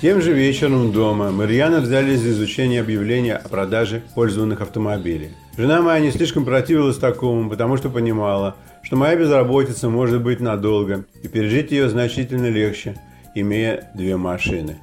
Тем же вечером дома мы рьяно взялись за изучение объявления о продаже пользованных автомобилей. Жена моя не слишком противилась такому, потому что понимала, что моя безработица может быть надолго, и пережить ее значительно легче, имея две машины.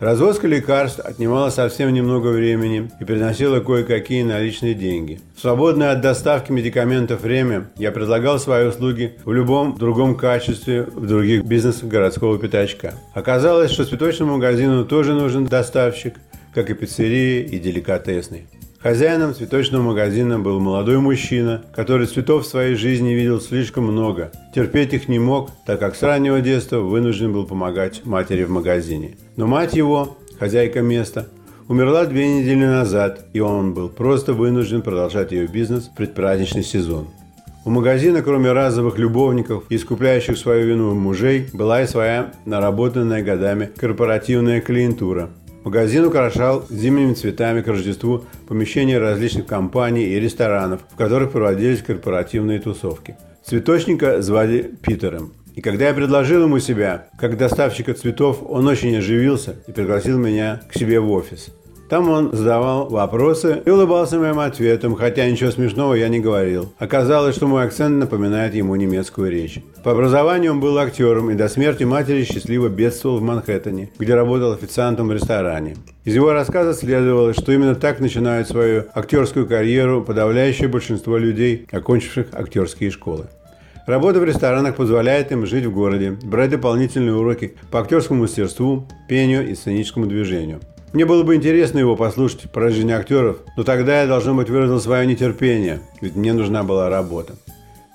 Развозка лекарств отнимала совсем немного времени и приносила кое-какие наличные деньги. В свободное от доставки медикаментов время я предлагал свои услуги в любом другом качестве в других бизнесах городского пятачка. Оказалось, что цветочному магазину тоже нужен доставщик, как и пиццерии и деликатесной. Хозяином цветочного магазина был молодой мужчина, который цветов в своей жизни видел слишком много. Терпеть их не мог, так как с раннего детства вынужден был помогать матери в магазине. Но мать его, хозяйка места, умерла две недели назад, и он был просто вынужден продолжать ее бизнес в предпраздничный сезон. У магазина, кроме разовых любовников, искупляющих свою вину мужей, была и своя наработанная годами корпоративная клиентура – Магазин украшал зимними цветами к Рождеству помещения различных компаний и ресторанов, в которых проводились корпоративные тусовки. Цветочника звали Питером. И когда я предложил ему себя как доставщика цветов, он очень оживился и пригласил меня к себе в офис. Там он задавал вопросы и улыбался моим ответам, хотя ничего смешного я не говорил. Оказалось, что мой акцент напоминает ему немецкую речь. По образованию он был актером и до смерти матери счастливо бедствовал в Манхэттене, где работал официантом в ресторане. Из его рассказа следовало, что именно так начинают свою актерскую карьеру подавляющее большинство людей, окончивших актерские школы. Работа в ресторанах позволяет им жить в городе, брать дополнительные уроки по актерскому мастерству, пению и сценическому движению. Мне было бы интересно его послушать про жизнь актеров, но тогда я, должно быть, выразил свое нетерпение, ведь мне нужна была работа.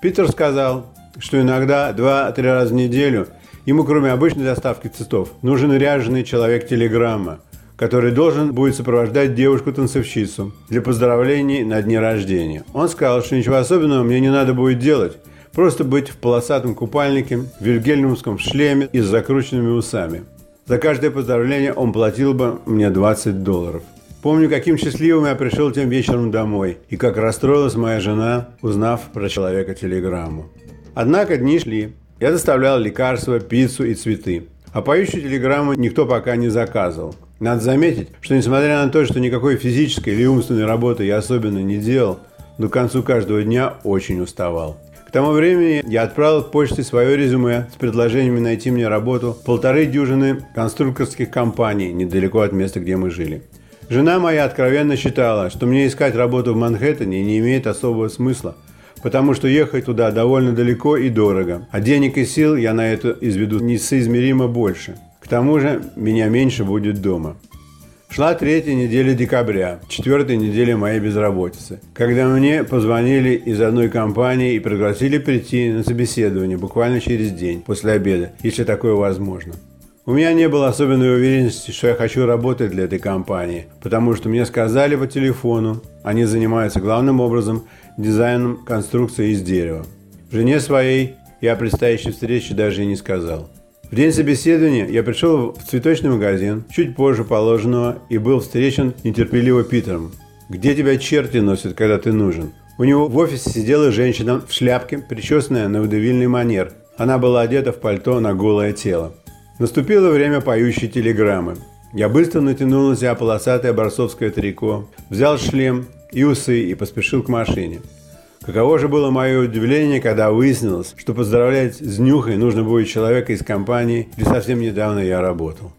Питер сказал, что иногда два-три раза в неделю ему, кроме обычной доставки цветов, нужен ряженый человек-телеграмма, который должен будет сопровождать девушку-танцовщицу для поздравлений на дне рождения. Он сказал, что ничего особенного мне не надо будет делать, просто быть в полосатом купальнике, в вильгельмовском шлеме и с закрученными усами – за каждое поздравление он платил бы мне 20 долларов. Помню, каким счастливым я пришел тем вечером домой, и как расстроилась моя жена, узнав про человека телеграмму. Однако дни шли. Я доставлял лекарства, пиццу и цветы. А поющую телеграмму никто пока не заказывал. Надо заметить, что несмотря на то, что никакой физической или умственной работы я особенно не делал, к концу каждого дня очень уставал. К тому времени я отправил почте свое резюме с предложениями найти мне работу полторы дюжины конструкторских компаний недалеко от места, где мы жили. Жена моя откровенно считала, что мне искать работу в Манхэттене не имеет особого смысла, потому что ехать туда довольно далеко и дорого, а денег и сил я на это изведу несоизмеримо больше. К тому же меня меньше будет дома. Шла третья неделя декабря, четвертая неделя моей безработицы, когда мне позвонили из одной компании и пригласили прийти на собеседование буквально через день после обеда, если такое возможно. У меня не было особенной уверенности, что я хочу работать для этой компании, потому что мне сказали по телефону, они занимаются главным образом дизайном конструкции из дерева. Жене своей я о предстоящей встрече даже и не сказал. В день собеседования я пришел в цветочный магазин чуть позже положенного и был встречен нетерпеливо Питером. «Где тебя черти носят, когда ты нужен?» У него в офисе сидела женщина в шляпке, причесанная на выдавильный манер. Она была одета в пальто на голое тело. Наступило время поющей телеграммы. Я быстро натянул на себя полосатое борцовское трико, взял шлем и усы и поспешил к машине. Каково же было мое удивление, когда выяснилось, что поздравлять с нюхой нужно будет человека из компании, где совсем недавно я работал.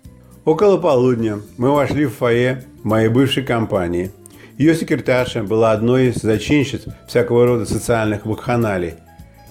Около полудня мы вошли в фойе моей бывшей компании. Ее секретарша была одной из зачинщиц всякого рода социальных вакханалий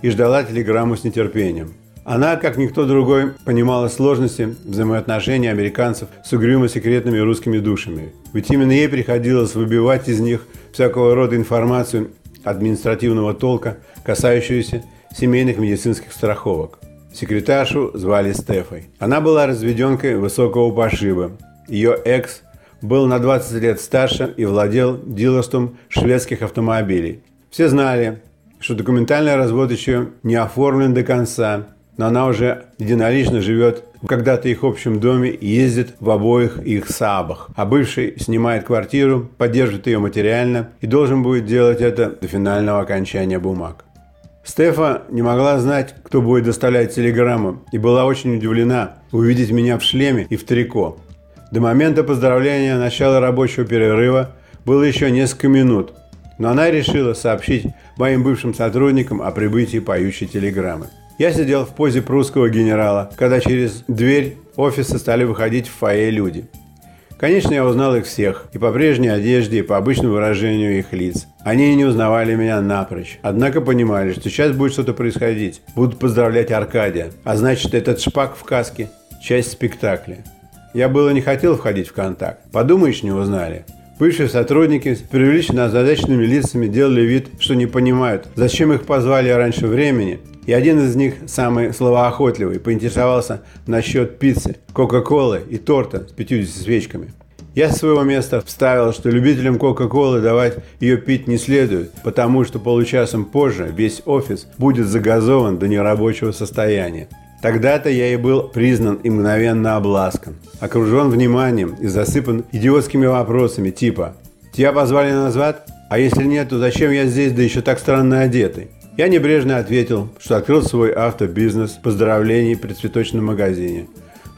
и ждала телеграмму с нетерпением. Она, как никто другой, понимала сложности взаимоотношений американцев с угрюмо-секретными русскими душами. Ведь именно ей приходилось выбивать из них всякого рода информацию административного толка, касающуюся семейных медицинских страховок. Секретаршу звали Стефой. Она была разведенкой высокого пошиба. Ее экс был на 20 лет старше и владел дилерством шведских автомобилей. Все знали, что документальный развод еще не оформлен до конца, но она уже единолично живет когда-то их общем доме ездит в обоих их сабах. А бывший снимает квартиру, поддерживает ее материально и должен будет делать это до финального окончания бумаг. Стефа не могла знать, кто будет доставлять телеграмму, и была очень удивлена увидеть меня в шлеме и в трико. До момента поздравления начала рабочего перерыва было еще несколько минут, но она решила сообщить моим бывшим сотрудникам о прибытии поющей телеграммы. Я сидел в позе прусского генерала, когда через дверь офиса стали выходить в фойе люди. Конечно, я узнал их всех, и по прежней одежде, и по обычному выражению их лиц. Они не узнавали меня напрочь, однако понимали, что сейчас будет что-то происходить. Будут поздравлять Аркадия, а значит, этот шпак в каске – часть спектакля. Я было не хотел входить в контакт. Подумаешь, не узнали. Бывшие сотрудники с преувеличенно озадаченными лицами делали вид, что не понимают, зачем их позвали раньше времени. И один из них, самый словоохотливый, поинтересовался насчет пиццы, кока-колы и торта с 50 свечками. Я с своего места вставил, что любителям Кока-Колы давать ее пить не следует, потому что получасом позже весь офис будет загазован до нерабочего состояния. Тогда-то я и был признан и мгновенно обласкан, окружен вниманием и засыпан идиотскими вопросами типа «Тебя позвали назад? А если нет, то зачем я здесь, да еще так странно одетый?» Я небрежно ответил, что открыл свой автобизнес поздравлений при цветочном магазине,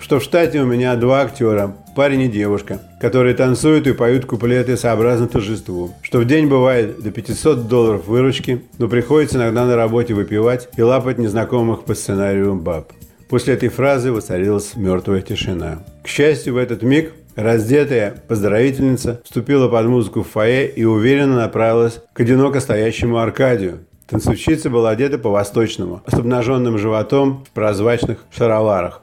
что в штате у меня два актера, парень и девушка, которые танцуют и поют куплеты сообразно торжеству, что в день бывает до 500 долларов выручки, но приходится иногда на работе выпивать и лапать незнакомых по сценарию баб. После этой фразы воцарилась мертвая тишина. К счастью, в этот миг раздетая поздравительница вступила под музыку в фойе и уверенно направилась к одиноко стоящему Аркадию. Танцовщица была одета по-восточному, с обнаженным животом в прозрачных шароварах.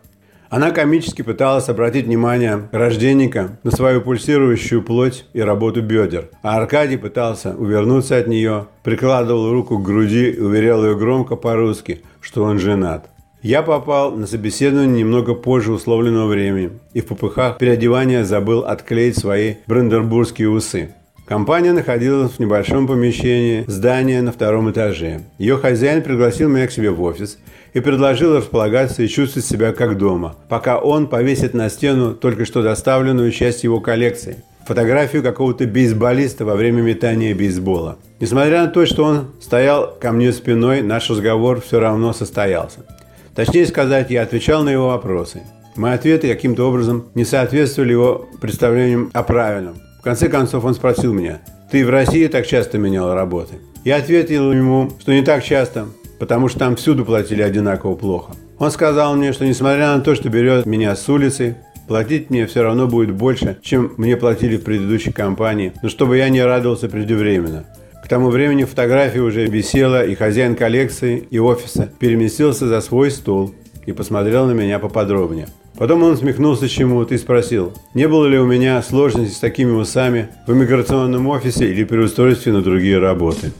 Она комически пыталась обратить внимание рожденника на свою пульсирующую плоть и работу бедер, а Аркадий пытался увернуться от нее, прикладывал руку к груди и уверял ее громко по-русски, что он женат. Я попал на собеседование немного позже условленного времени и в попыхах переодевания забыл отклеить свои брандербургские усы. Компания находилась в небольшом помещении здания на втором этаже. Ее хозяин пригласил меня к себе в офис и предложил располагаться и чувствовать себя как дома, пока он повесит на стену только что доставленную часть его коллекции – фотографию какого-то бейсболиста во время метания бейсбола. Несмотря на то, что он стоял ко мне спиной, наш разговор все равно состоялся. Точнее сказать, я отвечал на его вопросы. Мои ответы каким-то образом не соответствовали его представлениям о правильном. В конце концов он спросил меня, «Ты в России так часто менял работы?» Я ответил ему, что не так часто, потому что там всюду платили одинаково плохо. Он сказал мне, что несмотря на то, что берет меня с улицы, платить мне все равно будет больше, чем мне платили в предыдущей компании, но чтобы я не радовался преждевременно. К тому времени фотография уже висела, и хозяин коллекции и офиса переместился за свой стол и посмотрел на меня поподробнее. Потом он усмехнулся чему-то и спросил, не было ли у меня сложностей с такими усами в иммиграционном офисе или при устройстве на другие работы.